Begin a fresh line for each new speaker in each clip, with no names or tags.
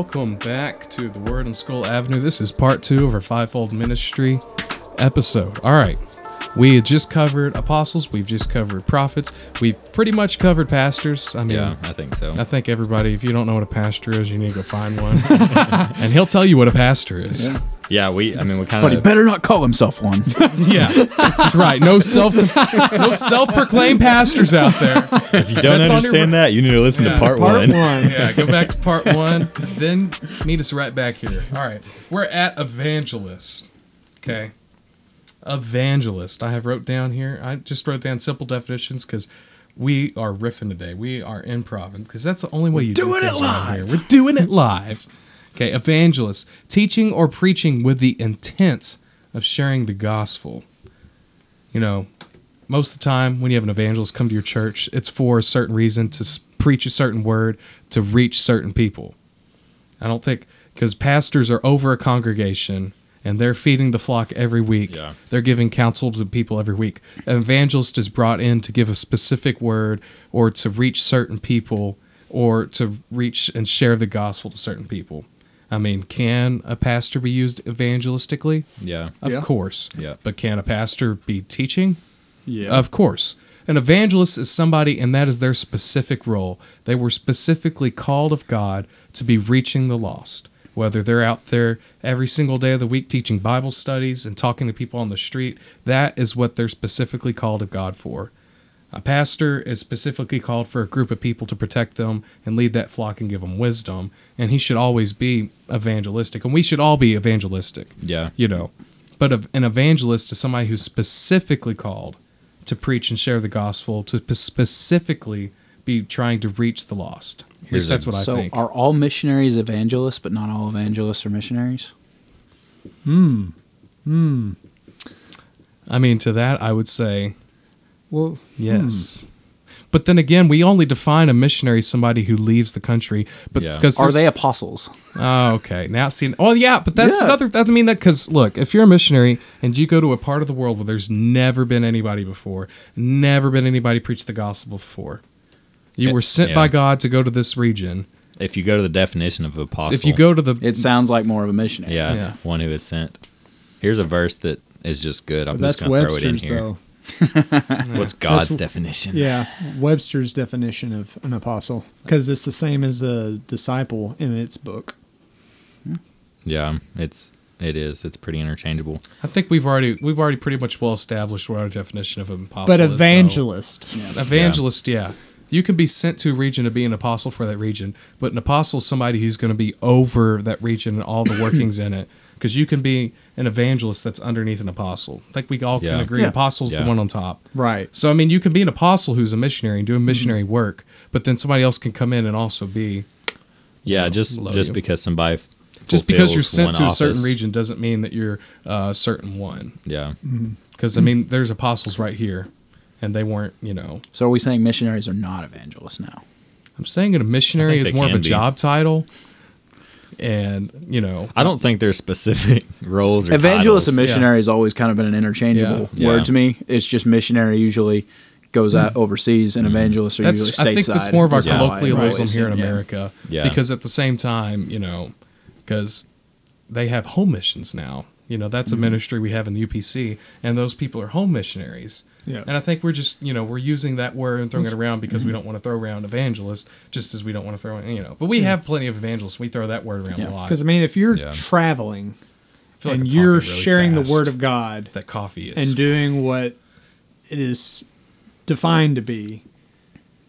welcome back to the Word on Skull Avenue. This is part two of our Fivefold Ministry episode. All right, we had just covered apostles, we've just covered prophets, we've pretty much covered pastors. I mean,
Yeah, I think so.
I think everybody, if you don't know what a pastor is, you need to go find one. and he'll tell you what a pastor is. Yeah,
Yeah, we. I mean, we kind of.
But he better not call himself one.
Yeah, that's right. No self, no self-proclaimed pastors out there.
If you don't
That's on your-
understand that, you need to listen
Yeah,
to part,
part
one.
Yeah, go back to part one, then meet us right back here. All right, we're at evangelist. Okay, evangelist. I have wrote down here. I just wrote down simple definitions because we are riffing today. We are improv because that's the only way you do
doing it
things around
live.
Here. We're doing it live. Okay, evangelist, teaching or preaching with the intent of sharing the gospel. You know, most of the time when you have an evangelist come to your church, it's for a certain reason to preach a certain word to reach certain people. I don't think because pastors are over a congregation and they're feeding the flock every week.
Yeah.
They're giving counsel to people every week. An evangelist is brought in to give a specific word or to reach certain people or to reach and share the gospel to certain people. I mean, can a pastor be used evangelistically?
Yeah.
Of
Yeah.
course.
Yeah.
But can a pastor be teaching?
Yeah.
Of course. An evangelist is somebody, and that is their specific role. They were specifically called of God to be reaching the lost. Whether they're out there every single day of the week teaching Bible studies and talking to people on the street, that is what they're specifically called of God for. A pastor is specifically called for a group of people to protect them and lead that flock and give them wisdom. And he should always be evangelistic. And we should all be evangelistic
Yeah.
you know but an evangelist is somebody who's specifically called to preach and share the gospel to specifically be trying to reach the lost at least that's
a-
what i
so
think
are all missionaries evangelists, but not all evangelists are missionaries? Hmm. Hmm.
I mean to that i would say
well,
yes but then again we only define a missionary as somebody who leaves the country but
Yeah.
because
Are they apostles?
Oh, okay. Now, see, oh yeah, but that's
Yeah.
another. I mean that because look, if you're a missionary and you go to a part of the world where there's never been anybody before, never been anybody preach the gospel before, you
Eh,
were sent
yeah.
by God to go to this region.
If you go to the definition of apostle,
If you go to the,
It sounds like more of a missionary.
yeah,
Yeah.
one who is sent. Here's a verse that is just good. I'm
that's
just gonna throw it in
Webster's
here.
though.
What's God's
That's-
definition?
Yeah, Webster's definition of an apostle because it's the same as a disciple in its book. Hmm.
Yeah, it's it is. It's pretty interchangeable.
I think we've already we've already pretty much well established what our definition of an apostle
But
is. though.
evangelist,
Evangelist, yeah. You can be sent to a region to be an apostle for that region, but an apostle is somebody who's going to be over that region and all the workings in it. Because you can be an evangelist that's underneath an apostle. I think we all
Yeah.
can agree
Yeah.
apostle's
Yeah.
the one on top.
right?
So I mean, you can be an apostle who's a missionary and doing missionary work, but then somebody else can come in and also be.
Yeah,
know,
just just
you.
because somebody f-
Just because you're sent
one
to a certain region doesn't mean that you're uh, a certain one.
Yeah,
Because I mean, there's apostles right here, and they weren't. You know,
So are we saying missionaries are not evangelists now?
I'm saying that a missionary is more of a
be.
job title, and you know,
I don't think there's specific roles or
Evangelist and
titles.
missionary has always kind of been an interchangeable
Yeah.
word
Yeah.
to me. It's just missionary usually goes out overseas, and evangelists are
that's
usually stateside.
I think that's more of our
is how I
colloquialism here in. America.
Yeah.
Because at the same time, you know, because they have home missions now. You know, that's a
Mm-hmm.
ministry we have in the UPC, and those people are home missionaries.
Yeah.
And I think we're just, you know, we're using that word and throwing it around because
Mm-hmm.
we don't want to throw around evangelist, just as we don't want to throw, in, you know. But we have plenty of evangelists. We throw that word around
Yeah.
a lot.
Because I mean, if you're
Yeah.
traveling
I feel like I'm
and you're
really
sharing
fast.
the word of God
that coffee is.
and doing what it is defined to be,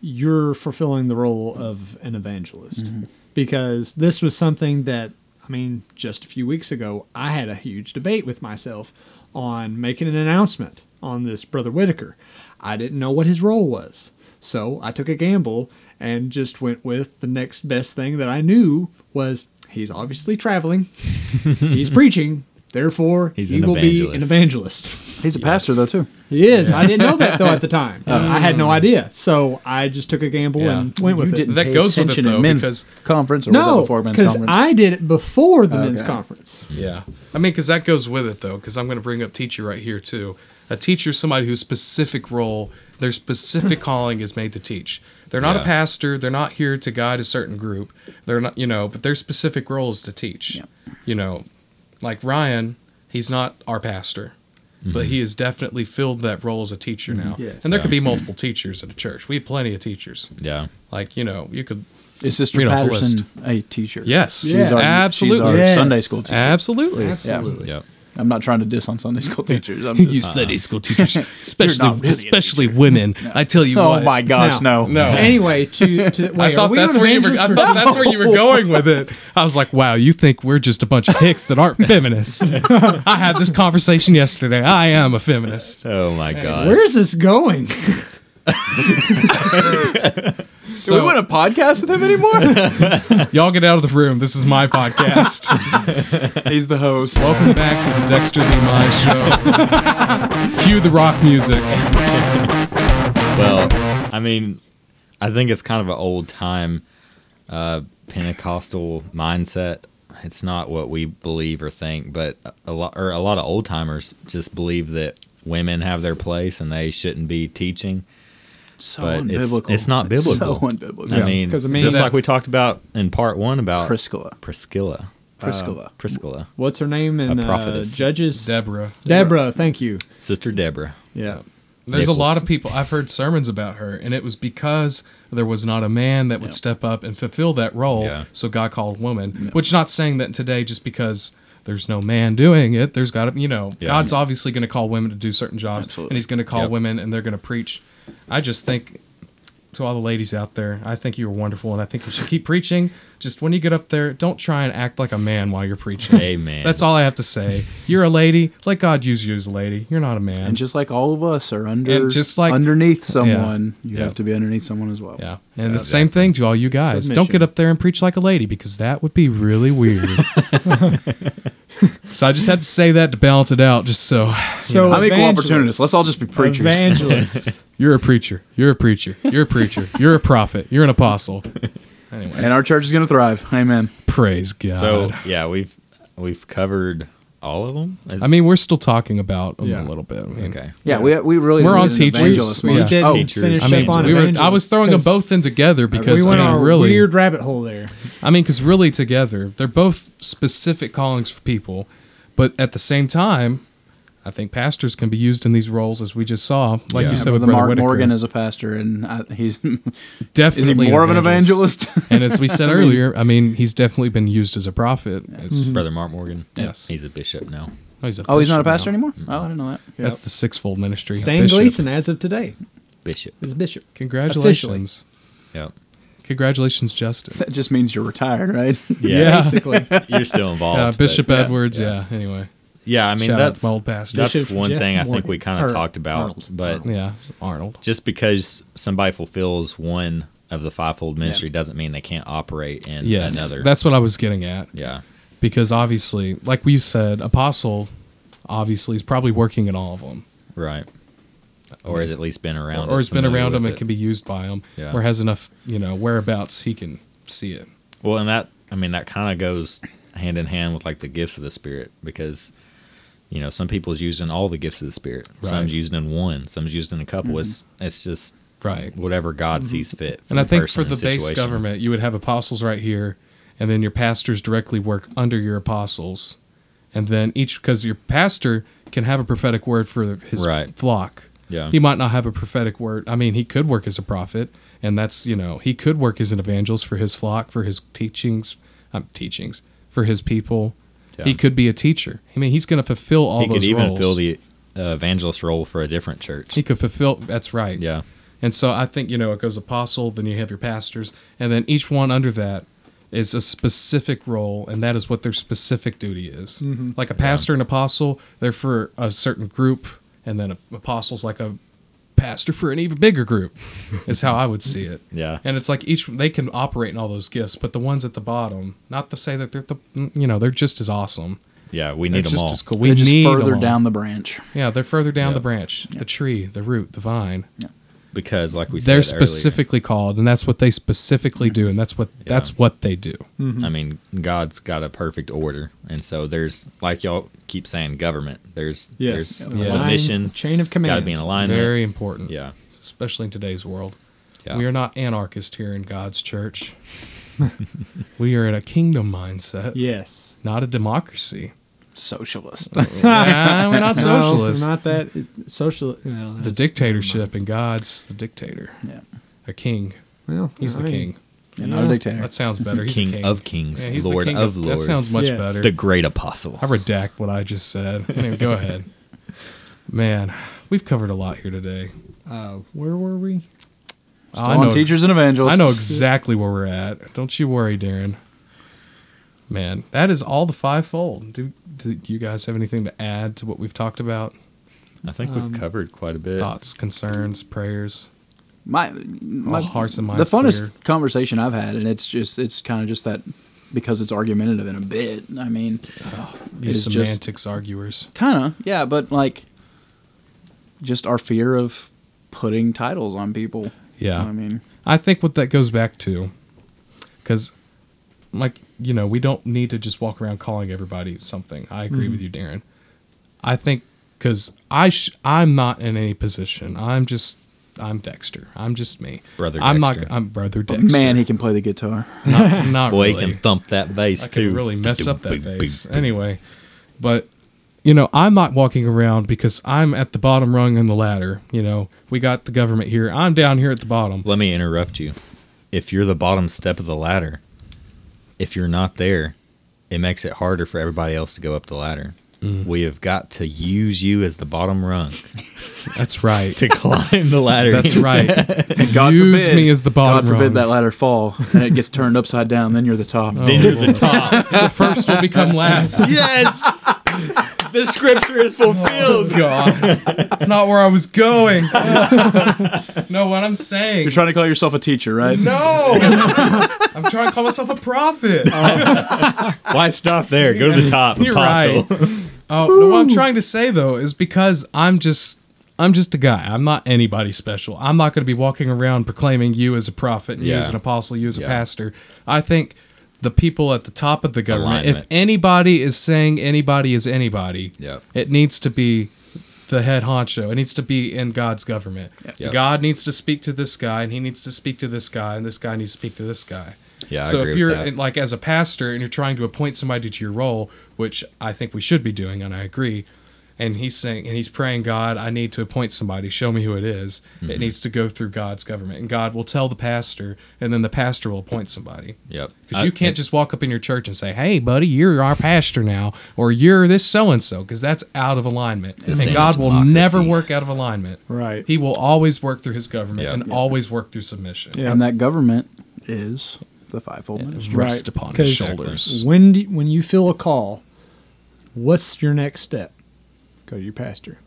you're fulfilling the role of an evangelist.
Mm-hmm.
Because this was something that, I mean, just a few weeks ago, I had a huge debate with myself on making an announcement on this Brother Whitaker. I didn't know what his role was. So I took a gamble and just went with the next best thing that I knew was he's obviously traveling, he's preaching, therefore
He's
he
an
will be an
evangelist.
evangelist.
He's a pastor though too.
He is. I didn't know that though at the time. I had no oh. idea. So I just took a gamble
Yeah.
and went with
you
it.
didn't
That
pay
goes with it,
attention
though,
men's
because-
conference, or was that
no,
before men's
because
conference?
I did it before the men's conference.
Yeah. I mean, because that goes with it, though, because I'm going to bring up teacher right here, too. A teacher is somebody whose specific role, their specific calling is made to teach. They're not a pastor. They're not here to guide a certain group. They're not, you know, but their specific role is to teach.
Yeah.
You know, like Ryan, he's not our pastor, but he mm-hmm. has definitely filled that role as a teacher mm-hmm. now.
Yes.
And there
Yeah.
could be multiple teachers at a church. We have plenty of teachers.
Yeah.
Like, you know, you could.
Is Sister
Read off a
Patterson a teacher?
Yes.
She's our,
Absolutely.
She's our
Yes.
Sunday school teacher.
Absolutely.
Absolutely.
Yep.
I'm not trying to diss on Sunday school teachers. I'm
You
just,
Sunday uh, school teachers, especially
not really a
especially women. I tell you
oh
what.
my gosh,
Now-
no.
No.
Anyway, to, to wait,
I thought that's
on
where you were. I
evangelist or-
thought that's where you were going with it. I was like, "Wow, you think we're just a bunch of hicks that aren't feminists?" I had this conversation yesterday. I am a feminist.
Oh my god.
Where's this going?
Do
So
we want a podcast with him anymore?
y'all get out of the room. This is my podcast.
He's the host.
Welcome back to the Dexter Lee Mize Show. Cue the rock music.
Well, I mean, I think it's kind of an old time uh, Pentecostal mindset. It's not what we believe or think, but a lot or a lot of old timers just believe that women have their place and they shouldn't be teaching.
So
but it's-
unbiblical.
it's not biblical.
So unbiblical.
I mean,
'cause I mean
just
that-
like we talked about in part one about
Priscilla.
Priscilla.
Priscilla.
Priscilla,
What's her name in
A
uh. Judges?
Deborah.
Deborah. Thank you.
Sister Deborah.
Yeah.
There's a lot of people I've heard sermons about her, and it was because there was not a man that would
Yeah.
step up and fulfill that role.
Yeah.
So God called woman. Which not saying that today just because there's no man doing it, there's got to you know
Yeah.
God's obviously going to call women to do certain jobs,
Absolutely.
and He's going to call
Yep.
women and they're going to preach. I just think to all the ladies out there, I think you are wonderful, and I think you should keep preaching. Just when you get up there, don't try and act like a man while you're preaching.
Amen.
That's all I have to say. You're a lady. Let God use you as a lady. You're not a man.
And just like all of us are under
And just like-
underneath someone, you
Yeah.
have to be underneath someone as well.
Yeah. And the same thing to all you guys. Don't get up there and preach like a lady because that would be really weird. so I just had to say that to balance it out just so
So
I'm equal
evangelist.
opportunist. Let's all just be preachers.
Evangelist.
you're a preacher. You're a preacher. You're a preacher. You're a prophet. You're an apostle. Anyway,
and our church is going to thrive. Amen.
praise God.
So yeah, we've we've covered all of them. Is-
I mean, we're still talking about them
Yeah.
a little bit. I mean,
okay.
Yeah, we we really
We're on
didn't
teachers.
evangelist
we
Yeah.
did
Oh,
Teachers.
finish
I mean,
on
we were, I was throwing them both in together because
we went
I mean,
on a
really,
weird rabbit hole there.
I mean, because really together, they're both specific callings for people, but at the same time, I think pastors can be used in these roles as we just saw, like
Yeah.
you said
Yeah,
with
the
Brother
Mark
Whitaker.
Morgan is a pastor, and I, he's
definitely
is he more of an evangelist?
and as we said earlier, I mean, he's definitely been used as a prophet. It's- mm-hmm.
Brother Mark Morgan.
Yes.
he's a bishop now.
oh, he's, a
oh, he's not a pastor
now.
anymore. Oh, I mm-hmm. didn't know that.
That's the sixfold ministry.
Stan Gleason, as of today,
Bishop.
is bishop.
Congratulations.
Yep.
Congratulations, Justin.
That just means you're retired, right?
Yeah.
Basically.
You're still involved.
Uh,
but-
Bishop
yeah,
Edwards, yeah. Anyway,
Yeah, I mean
shout
that's
my old pastor.
that's
Bishop
one
Jeff
thing I think we kind of talked about.
Arnold.
But
yeah, Arnold.
just because somebody fulfills one of the fivefold ministry doesn't mean they can't operate in
Yes,
another.
that's what I was getting at.
yeah.
because obviously, like we've said, apostle obviously is probably working in all of them,
Right. Or has at least been around.
or
it,
has been around them
with
and can be used by them,
Yeah.
or has enough, you know, whereabouts he can see it.
Well, and that I mean that kind of goes hand in hand with like the gifts of the spirit because you know some people's using all the gifts of the spirit.
Right.
Some's using in one. Some's using in a couple. It's mm-hmm. it's just
Right.
whatever God mm-hmm. sees fit. For
And I think for the
and
base government, you would have apostles right here, and then your pastors directly work under your apostles, and then each because your pastor can have a prophetic word for his
Right.
flock.
Yeah.
He might not have a prophetic word. I mean, he could work as a prophet, and that's you know he could work as an evangelist for his flock, for his teachings, um, teachings for his people.
Yeah.
He could be a teacher. I mean, he's going to fulfill all
he
those
could even
roles.
fill the uh, evangelist role for a different church.
He could fulfill. That's right.
yeah.
And so I think, you know, it goes apostle, then you have your pastors, and then each one under that is a specific role, and that is what their specific duty is. Like a pastor and apostle, they're for a certain group, and then apostles like a pastor for an even bigger group, is how I would see it.
Yeah.
And it's like each they can operate in all those gifts, but the ones at the bottom, not to say that they're the, you know, they're just as awesome.
Yeah. We
They're
need them
just
all.
as cool. We
They're just
need 'em
further
all.
down the branch.
Yeah, they're further down
Yeah.
the branch, the tree, the root, the vine
because like we said
they're
said earlier,
specifically called and that's what they specifically do and that's what that's what they do mm-hmm.
I mean, God's got a perfect order, and so there's like y'all keep saying, government. There's
Yes.
there's
Yeah.
submission,
Line- chain of command.
Got to be in alignment.
very important
yeah,
especially in today's world
Yeah.
We are not anarchist here in God's church. we are in a kingdom mindset,
Yes.
not a democracy.
Socialist.
Nah, we're not socialist.
No,
socialist.
not that. It's social. Well,
it's a
that's-
dictatorship, and God's the dictator.
yeah.
A king.
Well,
He's the
mean,
king.
yeah. Not a dictator.
That sounds better. He's
king,
king
of kings,
Yeah, he's the
Lord
king
of lords.
That sounds much
Yes.
better.
the great apostle.
I redact what I just said. Anyway, go ahead. Man, we've covered a lot here today.
Uh, where were we?
Still
I
on
know
teachers
ex-
and evangelists.
I know exactly where we're at. Don't you worry, Darren. Man, that is all the fivefold. Do, do you guys have anything to add to what we've talked about?
I think we've
Um,
covered quite a bit.
Thoughts, concerns, prayers.
my, my
All hearts and
the
minds
funnest
clear.
conversation I've had, and it's just it's kind of just that because it's argumentative in a bit. I mean,
These
It's just-
semantics arguers.
kind of yeah, but like just our fear of putting titles on people.
Yeah.
I mean,
I think what that goes back to, because, like, you know, we don't need to just walk around calling everybody something. I agree
Mm-hmm.
with you, Darren. I think because I sh- I'm not in any position. I'm just I'm Dexter. I'm just me.
Brother
I'm
Dexter.
not. I'm brother
but
Dexter.
man, he can play the guitar.
not, not
Boy,
really.
he can thump that bass
I
too.
could really mess up that
Big, big,
bass. Anyway, but you know, I'm not walking around because I'm at the bottom rung in the ladder. You know, we got the government here. I'm down here at the bottom.
Let me interrupt you. If you're the bottom step of the ladder, if you're not there, it makes it harder for everybody else to go up the ladder.
Mm.
We have got to use you as the bottom rung
That's right.
to climb the ladder.
That's right.
And God
Use
forbid,
me as the bottom rung.
God forbid
rung.
that ladder fall and it gets turned upside down. Then you're the top.
Oh,
Then you're the top.
the first will become last.
yes, the scripture is
Oh
fulfilled.
God, it's not where I was going. no, what I'm saying.
You're trying to call yourself a teacher, right?
no, I'm trying to call myself a prophet. Oh.
Why stop there? Go to the top.
You're
apostle.
right. Oh, no, what I'm trying to say though is because I'm just I'm just a guy. I'm not anybody special. I'm not going to be walking around proclaiming you as a prophet, and you
Yeah.
as an apostle, you as a
Yeah.
pastor. I think the people at the top of the government, if anybody is saying anybody is anybody,
Yep.
it needs to be the head honcho. It needs to be in God's government.
Yep.
God needs to speak to this guy, and he needs to speak to this guy, and this guy needs to speak to this guy.
Yeah, I
so if you're like as a pastor and you're trying to appoint somebody to your role, which I think we should be doing, and I agree. And he's saying, and he's praying, God, I need to appoint somebody. Show me who it is.
Mm-hmm.
It needs to go through God's government, and God will tell the pastor, and then the pastor will appoint somebody.
Yep.
Because you can't just walk up in your church and say, "Hey, buddy, you're our pastor now," or "You're this so and so," because that's out of alignment. And God will
democracy.
never work out of alignment.
Right.
He will always work through His government
Yeah.
and
Yeah.
always work through submission.
Yeah.
And that government is the fivefold ministry.
Rest
Right,
upon His
'cause
shoulders.
When do, when you feel a call, what's your next step? Go to your pastor.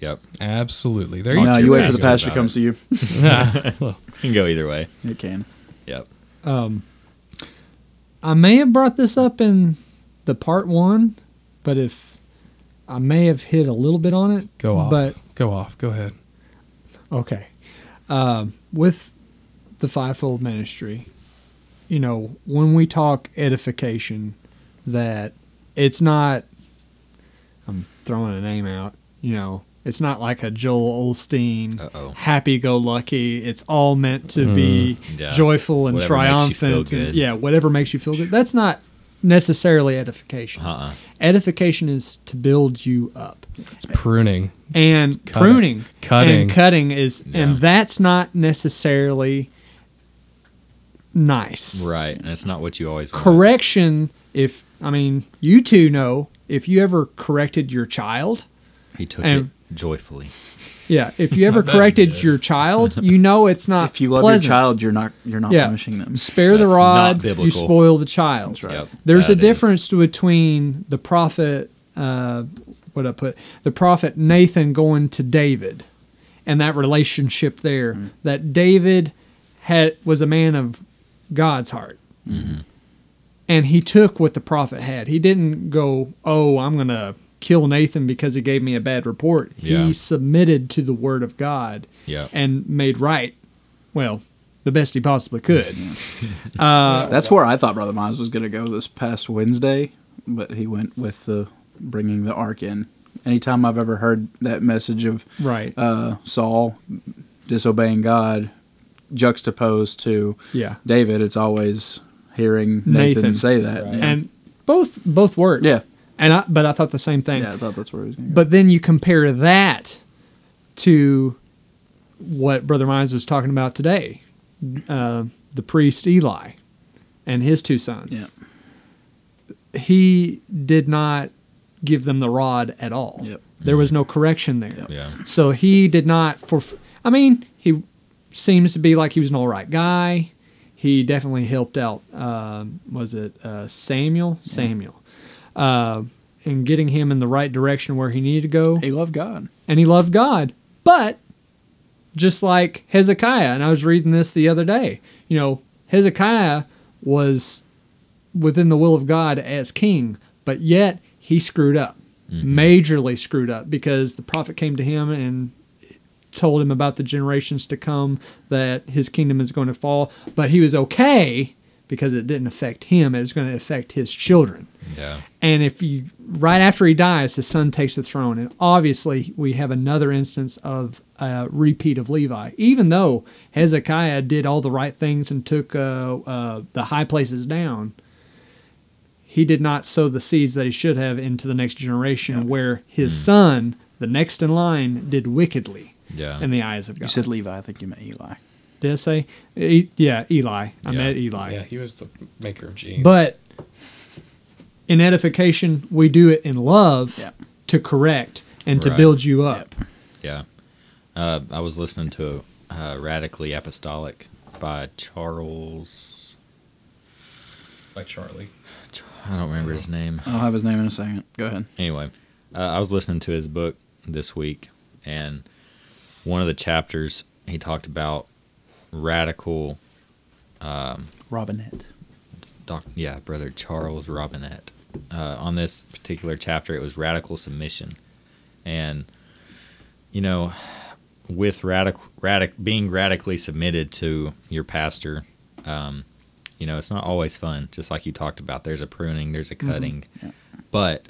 Yep.
Absolutely. There
Talk
you
No, you wait for the
pastor
pastor
about
comes to you.
go.
Can go either way.
It can.
Yep.
Um, I may have brought this up in the part one, but if I may have hit a little bit on it,
Go off.
But
go off. Go ahead.
Okay. Um, with the fivefold ministry, you know, when we talk edification, that it's not, I'm throwing a name out, you know, it's not like a Joel
Osteen,
happy go lucky. It's all meant to be mm-hmm.
Yeah.
joyful and
Whatever makes you feel
triumphant. and- yeah, whatever makes you feel good. That's not necessarily edification.
Uh-uh.
Edification is to build you up
It's pruning.
and
Cutting.
pruning
Cutting.
and cutting is
Yeah.
and that's not necessarily nice
Right. And it's not what you always want.
correction if i mean you two know if you ever corrected your child
He took
And-
it joyfully.
yeah if you ever corrected your child you know it's not
If you love
pleasant.
your child, you're not you're not
Yeah.
punishing them.
spare the
That's not
rod you spoil the child
That's right.
Yep.
There's
That
a
is.
difference between the prophet, uh, what I put, the prophet Nathan going to David, and that relationship there.
Mm-hmm.
That David had was a man of God's heart,
Mm-hmm.
And he took what the prophet had. He didn't go, "Oh, I'm gonna kill Nathan because he gave me a bad report."
Yeah.
He submitted to the word of God
Yep.
and made right. Well, the best he possibly could. uh,
That's where I thought Brother Miles was going to go this past Wednesday, but he went with the bringing the ark in. Anytime I've ever heard that message of
right.
uh, Saul disobeying God, juxtaposed to
Yeah.
David, it's always hearing Nathan,
Nathan.
say that.
Right.
Yeah.
And both both work.
yeah,
And I but I thought the same thing.
yeah, I thought that's where he was going.
But then you compare that to what Brother Mines was talking about today, uh, the priest Eli and his two sons. Yeah. He did not give them the rod at all.
Yep.
There was no correction there.
Yeah.
So he did not for. I mean, he seems to be like he was an all right guy. He definitely helped out. Um, was it uh, Samuel? Samuel, uh, in getting him in the right direction where he needed to go,
he loved God.
and he loved God. But just like Hezekiah, and I was reading this the other day. You know, Hezekiah was within the will of God as king, but yet he screwed up, majorly screwed up, because the prophet came to him and told him about the generations to come that his kingdom is going to fall. But he was okay because it didn't affect him; it was going to affect his children.
Yeah.
And if you right after he dies, his son takes the throne, and obviously we have another instance of a repeat of Levi. Even though Hezekiah did all the right things and took uh, uh, the high places down, he did not sow the seeds that he should have into the next generation, where his son, the next in line, did wickedly
Yeah.
in the eyes of God.
You said Levi. I think you meant Eli.
did I say? E- yeah, Eli. I
Yeah.
meant Eli.
Yeah, he was the maker of genes.
But in edification, we do it in love
Yeah.
to correct and to build you up.
Yeah. Uh, I was listening to uh, Radically Apostolic by Charles.
like Charlie.
I don't remember his name.
I'll have his name in a second. Go ahead.
Anyway, uh, I was listening to his book this week, and one of the chapters he talked about radical.
Robinette.
Doc, yeah, brother Charles Robinette. Uh, on this particular chapter, it was radical submission, and you know, with radical, radic, being radically submitted to your pastor, um, you know, it's not always fun. Just like you talked about, there's a pruning, there's a cutting, but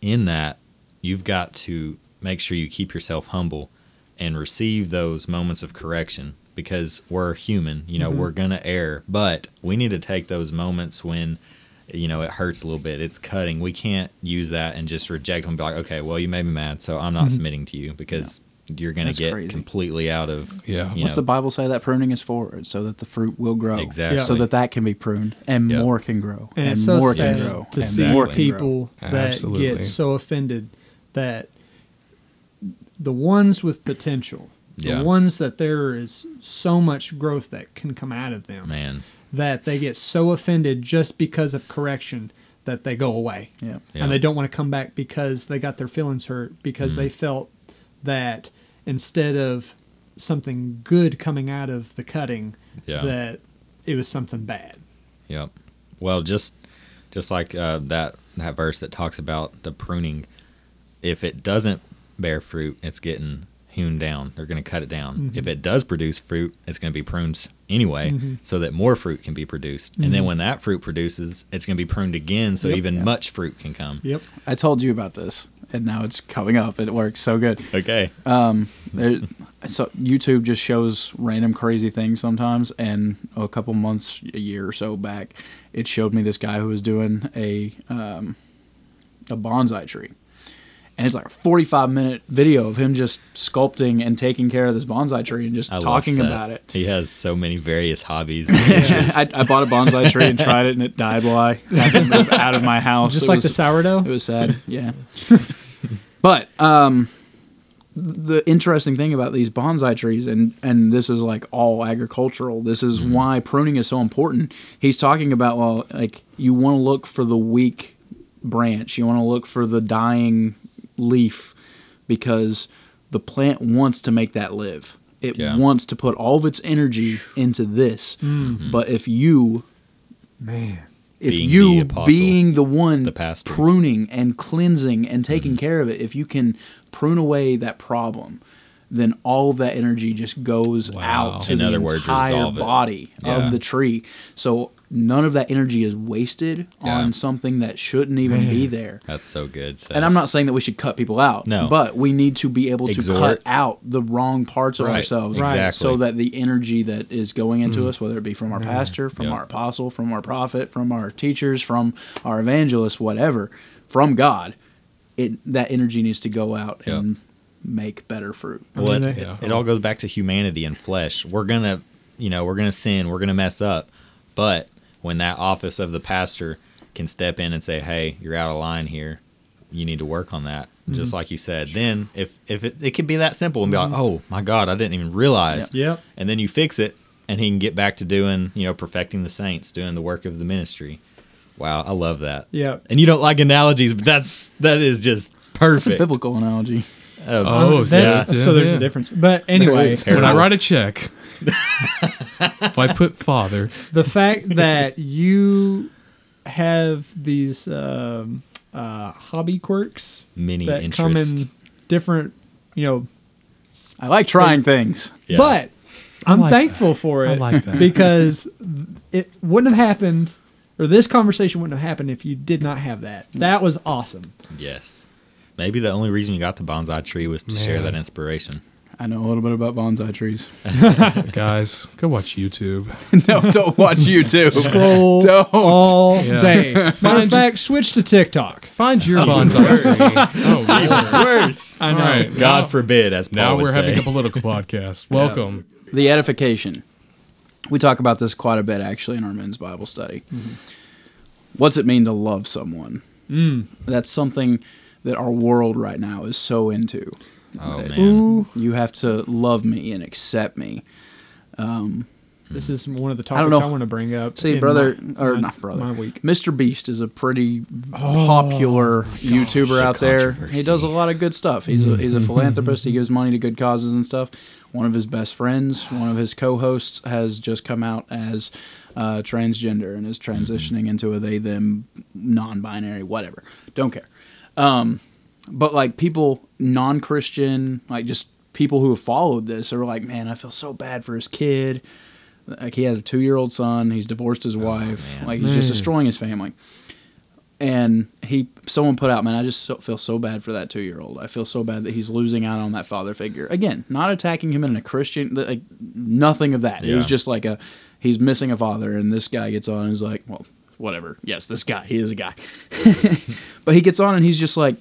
in that, you've got to make sure you keep yourself humble and receive those moments of correction because we're human, you know, mm-hmm. we're going to err, but we need to take those moments when you know it hurts a little bit it's cutting we can't use that and just reject them and be like okay well you made me mad so i'm not mm-hmm. submitting to you because you're going to get
crazy.
completely out of
Yeah.
What's
know,
the Bible say that pruning is for? So that the fruit will grow.
Exactly.
So that that can be pruned and
Yep.
more can grow.
And,
And,
it's so
more
sad
can grow.
to
and
see
more
people that
Absolutely.
get so offended that the ones with potential, the
Yeah.
ones that there is so much growth that can come out of them,
man
that they get so offended just because of correction that they go away.
Yeah.
Yeah.
and they don't want to come back because they got their feelings hurt because
Mm-hmm.
they felt that instead of something good coming out of the cutting
Yeah.
that it was something bad
Yep. Well, just just like uh, that that verse that talks about the pruning, if it doesn't bear fruit, it's getting hewn down. They're going to cut it down.
Mm-hmm.
If it does produce fruit, it's going to be pruned anyway, so that more fruit can be produced. And
Mm-hmm.
then when that fruit produces, it's going to be pruned again, so
Yep.
even much fruit can come.
yep
I told you about this, and now it's coming up. It works so good.
Okay.
There- so YouTube just shows random crazy things sometimes, and a couple months, a year or so back, it showed me this guy who was doing a um, a bonsai tree, and it's like a forty five minute video of him just sculpting and taking care of this bonsai tree and just
I
talking about it.
He has so many various hobbies.
I, I bought a bonsai tree and tried it, and it died while I had to move out of my house.
just
It
like
was-
the sourdough
it was sad, yeah. but um, the interesting thing about these bonsai trees, and and this is like all agricultural. This is why pruning is so important. He's talking about well, like you want to look for the weak branch. You want to look for the dying leaf because the plant wants to make that live. It
Yeah.
wants to put all of its energy into this. But if you
man
if
Being
you
the apostle,
being the one
the
pruning and cleansing and taking
Mm-hmm.
care of it if you can prune away that problem then all of that energy just goes
Wow.
out to
In
the
other
entire
resolve it.
body
Yeah.
of the tree so none of that energy is wasted
Yeah.
on something that shouldn't even be there.
That's so good. Seth.
And I'm not saying that we should cut people out.
No.
But we need to be able to
Exhort.
cut out the wrong parts of
Right,
ourselves.
exactly.
So that the energy that is going into mm-hmm. us, whether it be from our pastor, from
Yep.
our apostle, from our prophet, from our teachers, from our evangelist, whatever, from God, it that energy needs to go out
Yep.
and make better fruit.
Well, it,
mean,
it- it all goes back to humanity and flesh. We're gonna, you know, we're gonna sin. We're gonna mess up. But when that office of the pastor can step in and say, "Hey, you're out of line here. You need to work on that." Just mm-hmm. like you said. Then, if if it, it could be that simple and be like, mm-hmm. "Oh my God, I didn't even realize,"
Yep.
and then you fix it, and he can get back to doing, you know, perfecting the saints, doing the work of the ministry. Wow, I love that.
Yep.
And you don't like analogies, but that's that is just
It's a
perfect.
biblical analogy.
Oh,
Oh,
That's-
yeah.
so there's
Yeah.
a difference. But anyway.
When I write a check, if I put father,
the fact that you have these um, uh, hobby quirks
mini
that
interest.
come in different, you know,
I like trying things.
Yeah.
but I'm
like
thankful for
I
it
like that.
because it wouldn't have happened, or this conversation wouldn't have happened if you did not have that. That was awesome.
Yes. Maybe the only reason you got the bonsai tree was to share that inspiration.
I know a little bit about bonsai trees.
guys, go watch YouTube.
no, don't watch YouTube.
Scroll
Don't.
all
Yeah.
day. Matter of fact, switch to TikTok.
Find your bonsai tree. Oh, Lord.
Worse.
I know.
All right,
God
now-
forbid, as Paul
Now
would
we're
say.
having a political podcast. Welcome.
the edification. We talk about this quite a bit actually in our men's Bible study. What's it mean to love someone?
Mm.
That's something that our world right now is so into.
Oh man.
Ooh,
You have to love me and accept me.
Um, this is one of the
I don't
topics I,
know.
want to bring up.
See, brother,
my-
or
my-
not brother,
my week.
Mr. Beast is a pretty oh popular YouTuber out there. He does a lot of good stuff. He's a, he's a mm-hmm. philanthropist. He gives money to good causes and stuff. One of his best friends, one of his co-hosts, has just come out as uh, transgender and is transitioning mm-hmm. into a they them non-binary whatever. Don't care. Um, but like people non-Christian, like just people who have followed this are like, man, I feel so bad for his kid. Like he has a two-year-old son. He's divorced his wife.
man.
Like he's just destroying his family. And he, someone put out, man, I just so, feel so bad for that two-year-old. I feel so bad that he's losing out on that father figure. Again, not attacking him in a Christian, like nothing of that. It was just like a, he's missing a father, and this guy gets on and is like, well, whatever. Yes, this guy, he is a guy. but he gets on and he's just like,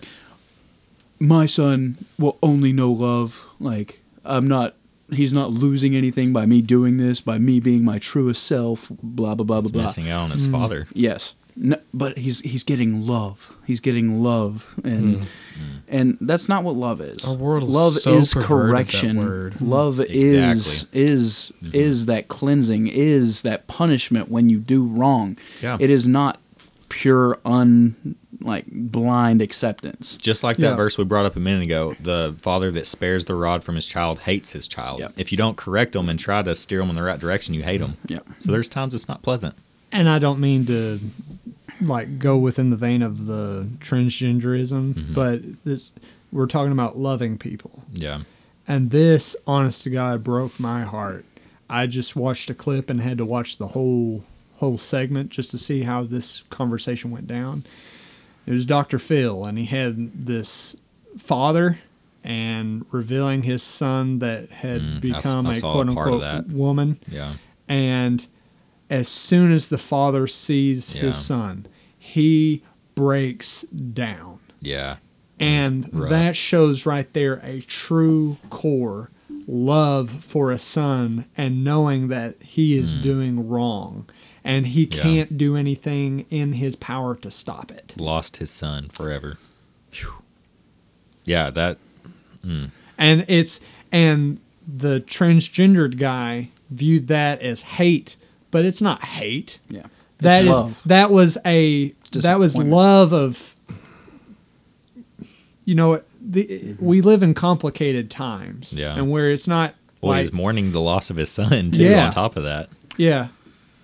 my son will only know love. Like I'm not. He's not losing anything by me doing this, by me being my truest self. Blah blah blah blah
He's
blah.
missing out on his hmm. father.
Yes, no, but he's he's getting love. He's getting love, and hmm. Hmm. And that's not what love is.
Our world is
love
so
is
perverted, that
correction.
word. Mm-hmm.
Love is
Exactly.
is mm-hmm. is that cleansing. Is that punishment when you do wrong.
Yeah.
It is not pure un like blind acceptance.
Just like
Yeah.
that verse we brought up a minute ago, the father that spares the rod from his child hates his child.
Yep.
If you don't correct him and try to steer him in the right direction, you hate him.
Yeah.
So there's times it's not pleasant.
and I don't mean to like go within the vein of the transgenderism,
Mm-hmm.
but this we're talking about loving people.
Yeah.
And this, honest to God, broke my heart. I just watched a clip and had to watch the whole whole segment just to see how this conversation went down. It was Dr. Phil, and he had this father and revealing his son that had
Mm,
become
I
a
saw a
quote unquote woman.
Yeah.
And as soon as the father sees
Yeah.
his son, he breaks down.
Yeah.
And mm,
Rough.
that shows right there a true core love for a son and knowing that he is mm. doing wrong and he.
Yeah.
can't do anything in his power to stop it.
Lost his son forever. Phew. Yeah, that mm.
And it's and the transgendered guy viewed that as hate, but it's not hate.
Yeah.
That
It's
is
love.
that was a that was love of you know the, we live in complicated times
Yeah.
and where it's not
well,
like
he's mourning the loss of his son too.
Yeah.
On top of that,
yeah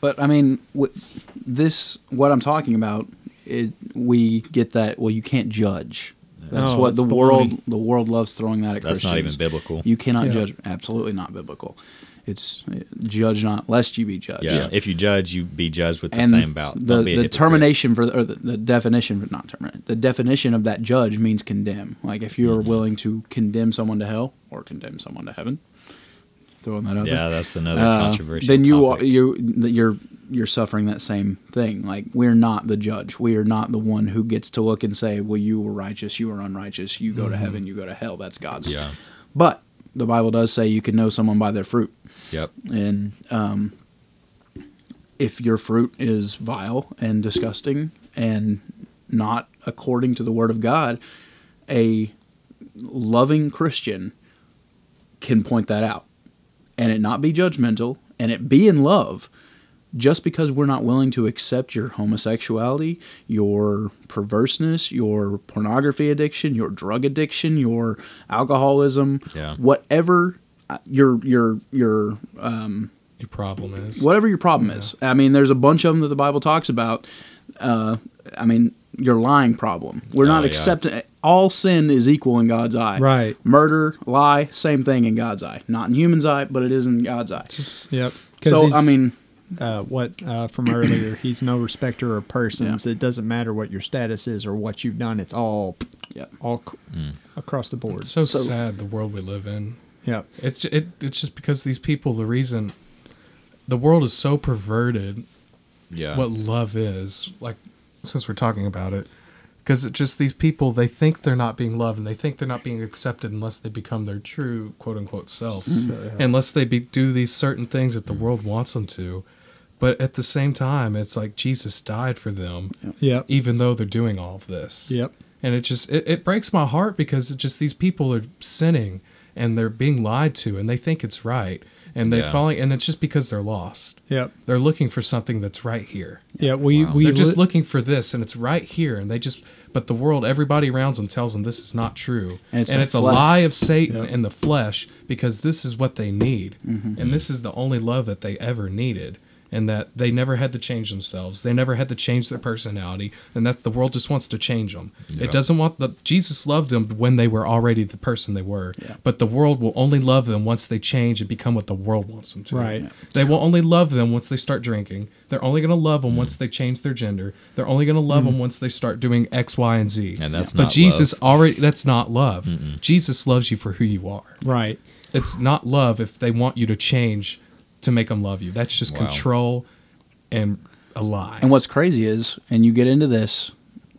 But I mean, wh- this what I'm talking about. It, we get that. Well, you can't judge. That's
No,
what
it's
the
baloney.
world the world loves throwing that at
that's not even
Christians.
biblical.
You cannot
Yeah.
judge. Absolutely not biblical. It's judge not, lest you be judged.
Yeah. If you judge, you be judged with the
and
same bout.
the,
Don't be a
the termination for or the, the definition not terminate the definition of that judge means condemn like if you are
Mm-hmm.
willing to condemn someone to hell or condemn someone to heaven throwing that out there.
Yeah, that's another
Uh,
controversial.
then you are,
topic.
you you're you're suffering that same thing like we're not the judge we are not the one who gets to look and say well you were righteous you were unrighteous you go to heaven you go to hell that's god's
Mm-hmm. Yeah.
but the bible does say you can know someone by their fruit
Yep.
and um, if your fruit is vile and disgusting and not according to the word of God, a loving Christian can point that out and it not be judgmental and it be in love just because we're not willing to accept your homosexuality, your perverseness, your pornography addiction, your drug addiction, your alcoholism,
Yeah.
whatever uh, your your your um,
Your problem is
whatever your problem is. I mean, there's a bunch of them that the Bible talks about. Uh, I mean, your lying problem. We're
Oh,
not
yeah.
accepting. All sin is equal in God's eye.
Right.
Murder, lie, same thing in God's eye. Not in human's eye, but it is in God's eye.
just
Yep.
So I mean,
uh, what uh, from earlier, he's no respecter of persons. It doesn't matter what your status is or what you've done. It's all,
yeah.
all c-
Mm.
across the board.
it's so,
So-
sad the world we live in.
Yeah,
It's it, it's just because these people. The reason the world is so perverted.
Yeah.
What love is like, since we're talking about it, because it just these people they think they're not being loved and they think they're not being accepted unless they become their true quote unquote self, unless they be, do these certain things that the world wants them to. But at the same time, it's like Jesus died for them,
Yep.
even though they're doing all of this.
Yep.
and it just it, it breaks my heart because it just these people are sinning and they're being lied to and they think it's right and they're
Yeah.
falling and it's just because they're lost
Yep.
they're looking for something that's right here
Yeah. We
Wow.
we
they're just
li-
looking for this and it's right here and they just but the world everybody around them tells them this is not true
And it's
and
the
it's a lie of satan
Yep.
in the flesh because this is what they need
Mm-hmm.
and this is the only love that they ever needed and that they never had to change themselves they never had to change their personality and that the world just wants to change them
Yeah.
it doesn't want the jesus loved them when they were already the person they were
Yeah.
but the world will only love them once they change and become what the world wants them to
Right. Yeah.
they will only love them once they start drinking they're only going to love them once they change their gender they're only going to love mm-hmm. them once they start doing x y and z
And that's
but
not
jesus
love.
already that's not love jesus loves you for who you are
right.
it's not love if they want you to change to make them love you. That's just
Wow.
control and a lie.
And what's crazy is, and you get into this,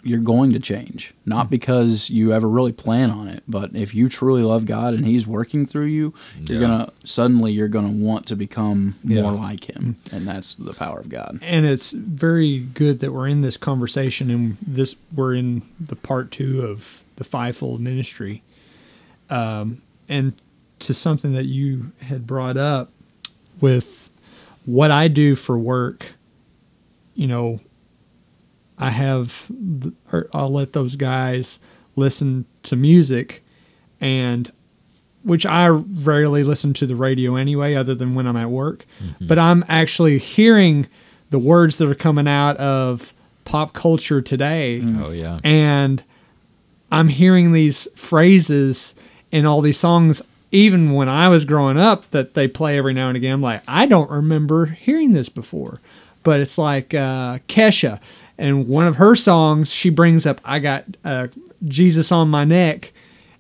you're going to change. Not
Hmm.
because you ever really plan on it, but if you truly love God and He's working through you, you're gonna suddenly you're gonna want to become
Yeah.
more like Him, and that's the power of God.
and it's very good that we're in this conversation and this we're in the part two of the fivefold ministry um, and to something that you had brought up with what i do for work you know i have or i'll let those guys listen to music and which I rarely listen to the radio anyway, other than when I'm at work. Mm-hmm. But I'm actually hearing the words that are coming out of pop culture today, mm.
Oh yeah.
and I'm hearing these phrases in all these songs. Even when I was growing up, that they play every now and again. I'm like, I don't remember hearing this before, but it's like uh, Kesha, and one of her songs, she brings up, "I got uh, Jesus on my neck,"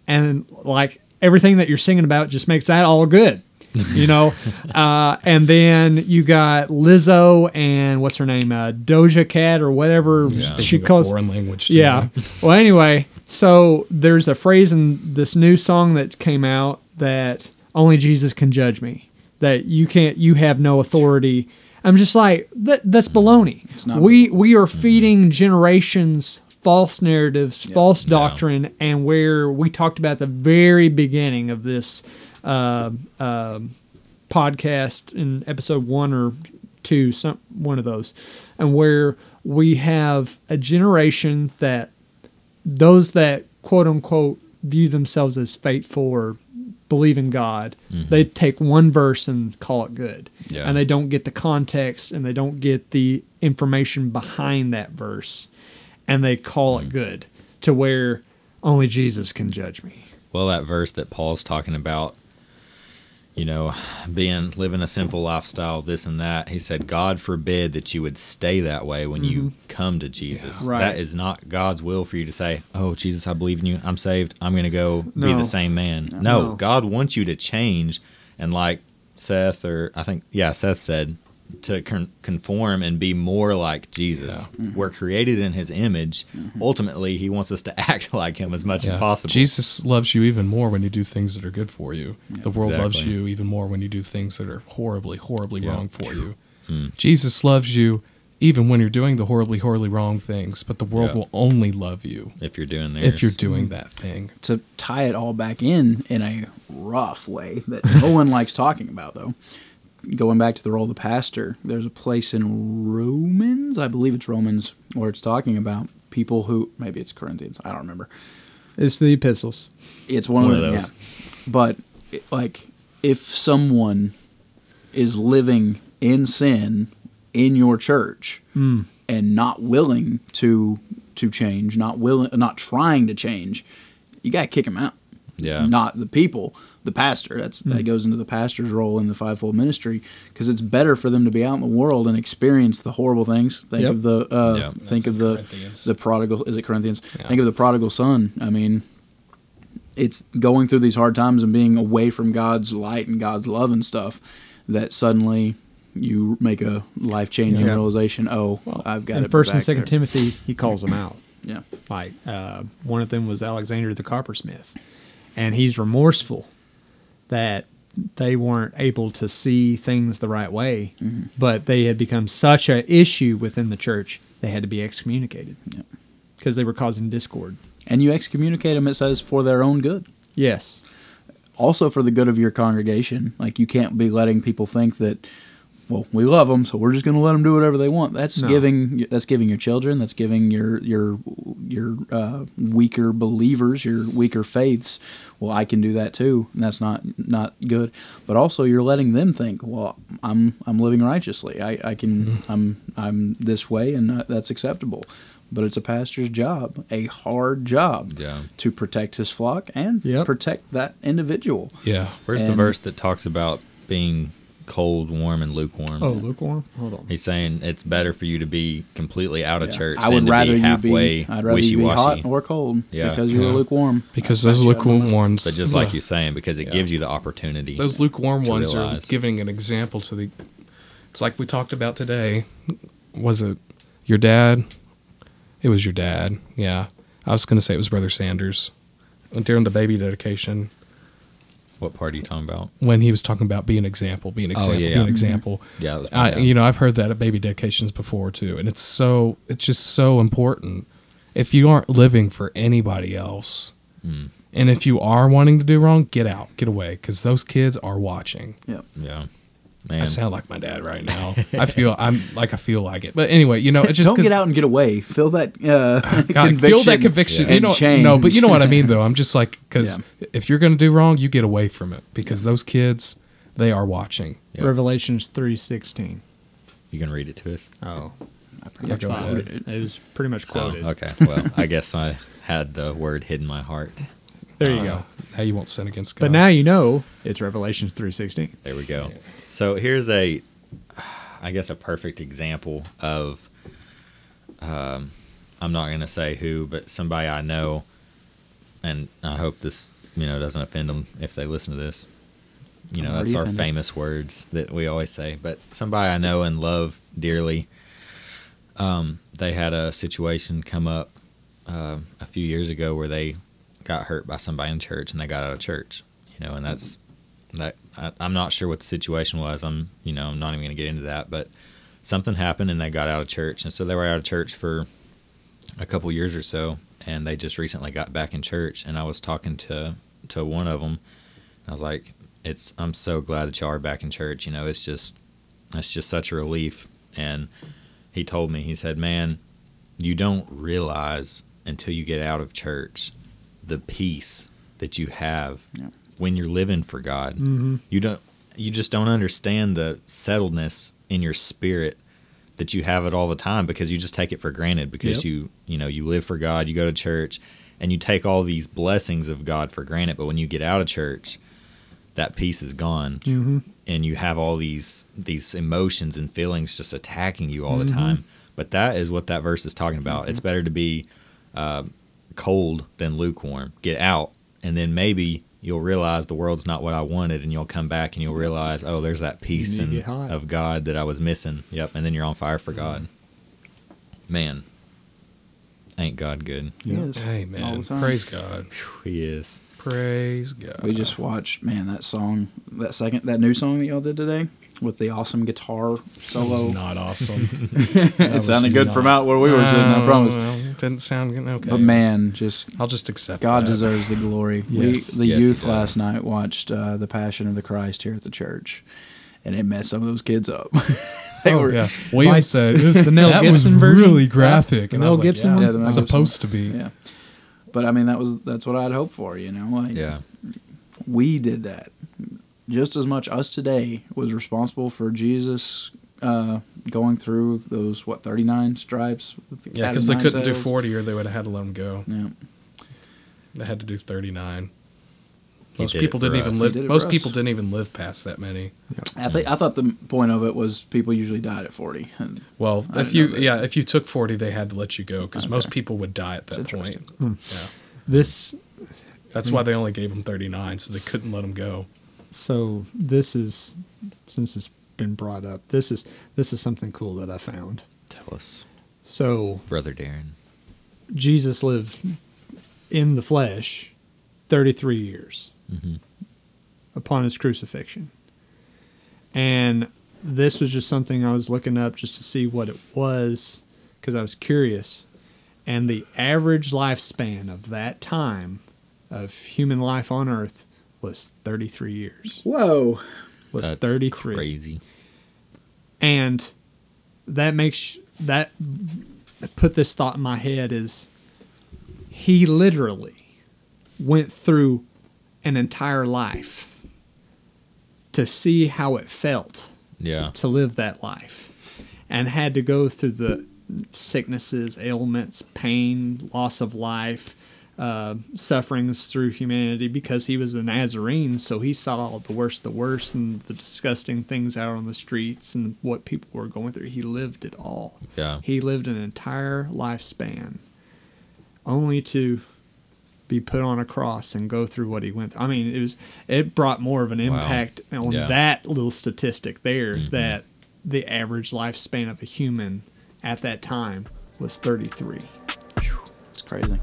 and like everything that you're singing about just makes that all good you know uh, and then you got lizzo and what's her name uh, doja cat or whatever
Yeah.
she calls
foreign language. to
yeah well anyway so there's a phrase in this new song that came out that only jesus can judge me that you can't you have no authority. I'm just like that, that's baloney.
Not
we we are feeding generations false narratives false
Yeah.
doctrine and where we talked about the very beginning of this uh, um podcast in episode one or two, some one of those, and where we have a generation that those that quote unquote view themselves as faithful or believe in God, mm-hmm. they take one verse and call it good,
Yeah.
and they don't get the context and they don't get the information behind that verse, and they call it mm-hmm. good to where only Jesus can judge me.
Well, that verse that Paul's talking about, you know, being living a simple lifestyle, this and that. He said, God forbid that you would stay that way when you mm-hmm. come to Jesus.
Right.
That is not God's will for you to say, Oh, Jesus, I believe in you. I'm saved. I'm going to go be the same man. No,
No.
God wants you to change. And like Seth, or I think, yeah, Seth said, to con- conform and be more like Jesus. Mm-hmm. We're created in his image. Mm-hmm. Ultimately, he wants us to act like him as much
Yeah.
as possible.
Jesus loves you even more when you do things that are good for you. the world loves you even more when you do things that are horribly, horribly
Yeah.
wrong for you.
Hmm.
Jesus loves you even when you're doing the horribly, horribly wrong things, but the world
Yeah.
will only love you
if you're doing this.
if you're doing mm-hmm. that thing.
to tie it all back in in a rough way that no one likes talking about though going back to the role of the pastor there's a place in romans i believe it's romans where it's talking about people who maybe it's corinthians i don't remember
It's the epistles.
it's one,
One
of
of
them
those.
yeah but it- like if someone is living in sin in your church
Mm.
and not willing to to change not willing not trying to change you got to kick them out
Yeah.
not the people, the pastor. That's that goes into the pastor's role in the fivefold ministry because it's better for them to be out in the world and experience the horrible things. Think
Yep.
of the uh,
Yeah.
think
That's
of the the prodigal. Is it Corinthians?
Yeah.
Think of the prodigal son. I mean, it's going through these hard times and being away from God's light and God's love and stuff that suddenly you make a life changing
Yeah.
realization. Oh, I've got
in
it.
First and Second
there.
Timothy, he calls them out.
Yeah.
Like uh, one of them was Alexander the coppersmith, and he's remorseful that they weren't able to see things the right way,
Mm-hmm.
but they had become such a issue within the church they had to be excommunicated because they were causing discord.
And you excommunicate them. It says for their own good.
Yes,
also for the good of your congregation. Like you can't be letting people think that, well, we love them, so we're just going to let them do whatever they want. That's
No.
giving that's giving your children, that's giving your your your uh, weaker believers, your weaker faiths. Well, I can do that too, and that's not not good. But also, you're letting them think, well, I'm I'm living righteously. I, I can I'm I'm this way, and that's acceptable. But it's a pastor's job, a hard job,
Yeah.
to protect his flock and
Yep.
protect that individual.
Yeah.
Where's the verse that talks about being cold, warm, and lukewarm?
Oh, lukewarm. Hold on.
He's saying it's better for you to be completely out of
Yeah.
church
I
than
would
to
rather
be
you
halfway
be. I'd rather
wishy
you be hot or cold
Yeah.
because you're
Yeah.
lukewarm.
Because
I
those
bet you I don't know.
lukewarm ones.
But just like
Ugh.
you're saying, because it
Yeah.
gives you the opportunity.
Those lukewarm
to
ones
realize.
are giving an example to the. It's like we talked about today. Was it your dad? It was your dad. Yeah, I was going to say it was Brother Sanders during the baby dedication
what part are you talking about?
when he was talking about be an example, be an
Oh,
example,
yeah,
be
yeah.
an example.
Yeah, that
I,
yeah.
you know, I've heard that at baby dedications before too, and it's so it's just so important. If you aren't living for anybody else,
Mm.
and if you are wanting to do wrong, get out, get away, because those kids are watching.
Yep.
yeah,
I sound like my dad right now. I feel I'm like I feel like it, but anyway, you know, it's just
don't get out and get away. Feel that uh,
God,
conviction.
feel that conviction.
and
You know,
change.
no, but you know what I mean, though. I'm just like because
Yeah.
if you're going to do wrong, you get away from it because those kids, they are watching.
Yeah.
Revelations three sixteen.
You can read it to us.
Oh,
I pretty much
go
quoted
ahead.
it.
it was pretty much quoted.
Oh, okay. Well, I guess I had the word hid in my heart.
There you
Uh,
go.
Now you won't sin against God.
But now you know it's Revelations three sixteen.
There we go. So here's a, I guess, a perfect example of, um, I'm not going to say who, but somebody I know, and I hope this, you know, doesn't offend them if they listen to this. You know, that's our
offended.
famous words that we always say. But somebody I know and love dearly, um, they had a situation come up uh, a few years ago where they got hurt by somebody in church and they got out of church. You know, and that's that. I, I'm not sure what the situation was. I'm, you know, I'm not even going to get into that. But something happened and they got out of church, and so they were out of church for a couple years or so, and they just recently got back in church. And I was talking to to one of them. I was like, "It's I'm so glad that y'all are back in church. You know, it's just it's just such a relief." And he told me, he said, "Man, you don't realize until you get out of church the peace that you have. When you're living for God.
Mm-hmm.
You don't you just don't understand the settledness in your spirit that you have it all the time because you just take it for granted because
Yep.
you you know you live for God, you go to church and you take all these blessings of God for granted, but when you get out of church, that peace is gone,
Mm-hmm.
and you have all these these emotions and feelings just attacking you all
Mm-hmm.
the time. But that is what that verse is talking about. It's better to be uh, cold than lukewarm. Get out, and then maybe you'll realize the world's not what I wanted, and you'll come back and you'll realize, oh, there's that peace and, of God that I was missing. Yep, and then you're on fire for mm-hmm. God. Man, ain't God good?
He is.
Hey
All
man,
the time.
praise God.
Phew, He is.
Praise God.
We just watched, man, that song, that second, that new song that y'all did today with the awesome guitar
was
solo.
not awesome.
it sounded good from out where we were sitting, I
Oh,
promise.
well, didn't sound good. Okay.
But man, just
I'll just accept
God
that.
deserves the glory.
Yes.
We, the
Yes,
youth last night watched uh, the Passion of the Christ here at the church, and it messed some of those kids up. they
oh,
were,
yeah. William
Like
said it was,
the Mel
that
Gibson
was
version?
really graphic.
The
and I
Mel
was like,
Gibson
yeah?
Yeah, Gibson
supposed to be.
yeah. But I mean, that was that's what I'd hope for. You know, like
Yeah.
we did that. Just as much us today was responsible for Jesus uh, going through those what thirty nine stripes.
Yeah, because they couldn't do 40 or they would have had to let him go.
Yeah,
They had to do 39. Most
did
people didn't even
us.
He
live.
did it
Most
us.
people didn't even live past that many.
I think I thought the point of it was people usually died at forty.
Well,
I
if you yeah, if you took 40, they had to let you go because most people would die at that
That's
point.
interesting.
Yeah,
This
that's why they only gave him 39, so they couldn't let him go.
So this is since it's been brought up. This is this is something cool that I found.
Tell us,
So
brother Darren.
Jesus lived in the flesh 33 years
hmm
upon his crucifixion. And this was just something I was looking up just to see what it was because I was curious. And the average lifespan of that time of human life on earth was 33 years.
Whoa!
Was
That's
33.
Crazy.
And that makes that put this thought in my head is he literally went through an entire life to see how it felt
Yeah.
to live that life and had to go through the sicknesses, ailments, pain, loss of life, uh, sufferings through humanity because he was a Nazarene. So he saw all the worst, the worst, and the disgusting things out on the streets and what people were going through. He lived it all.
Yeah.
He lived an entire lifespan only to be put on a cross and go through what he went through. I mean, it was it brought more of an
Wow.
impact on
Yeah.
that little statistic there
Mhm.
that the average lifespan of a human at that time was 33.
It's crazy.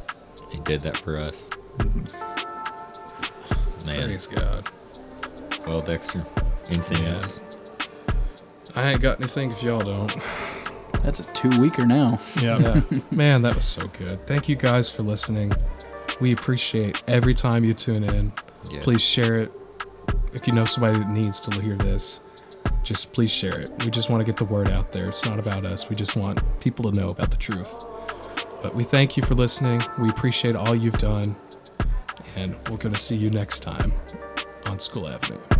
He did that for us. Mm-hmm. Man.
Praise God.
Well, Dexter. Anything
Yeah.
else?
I ain't got anything if y'all don't.
That's a two weeker now.
Yeah. Man, that was so good. Thank you guys for listening. We appreciate every time you tune in.
Yes.
Please share it. If you know somebody that needs to hear this, just please share it. We just want to get the word out there. It's not about us. We just want people to know about the truth. But we thank you for listening. We appreciate all you've done. And we're going to see you next time on School Avenue.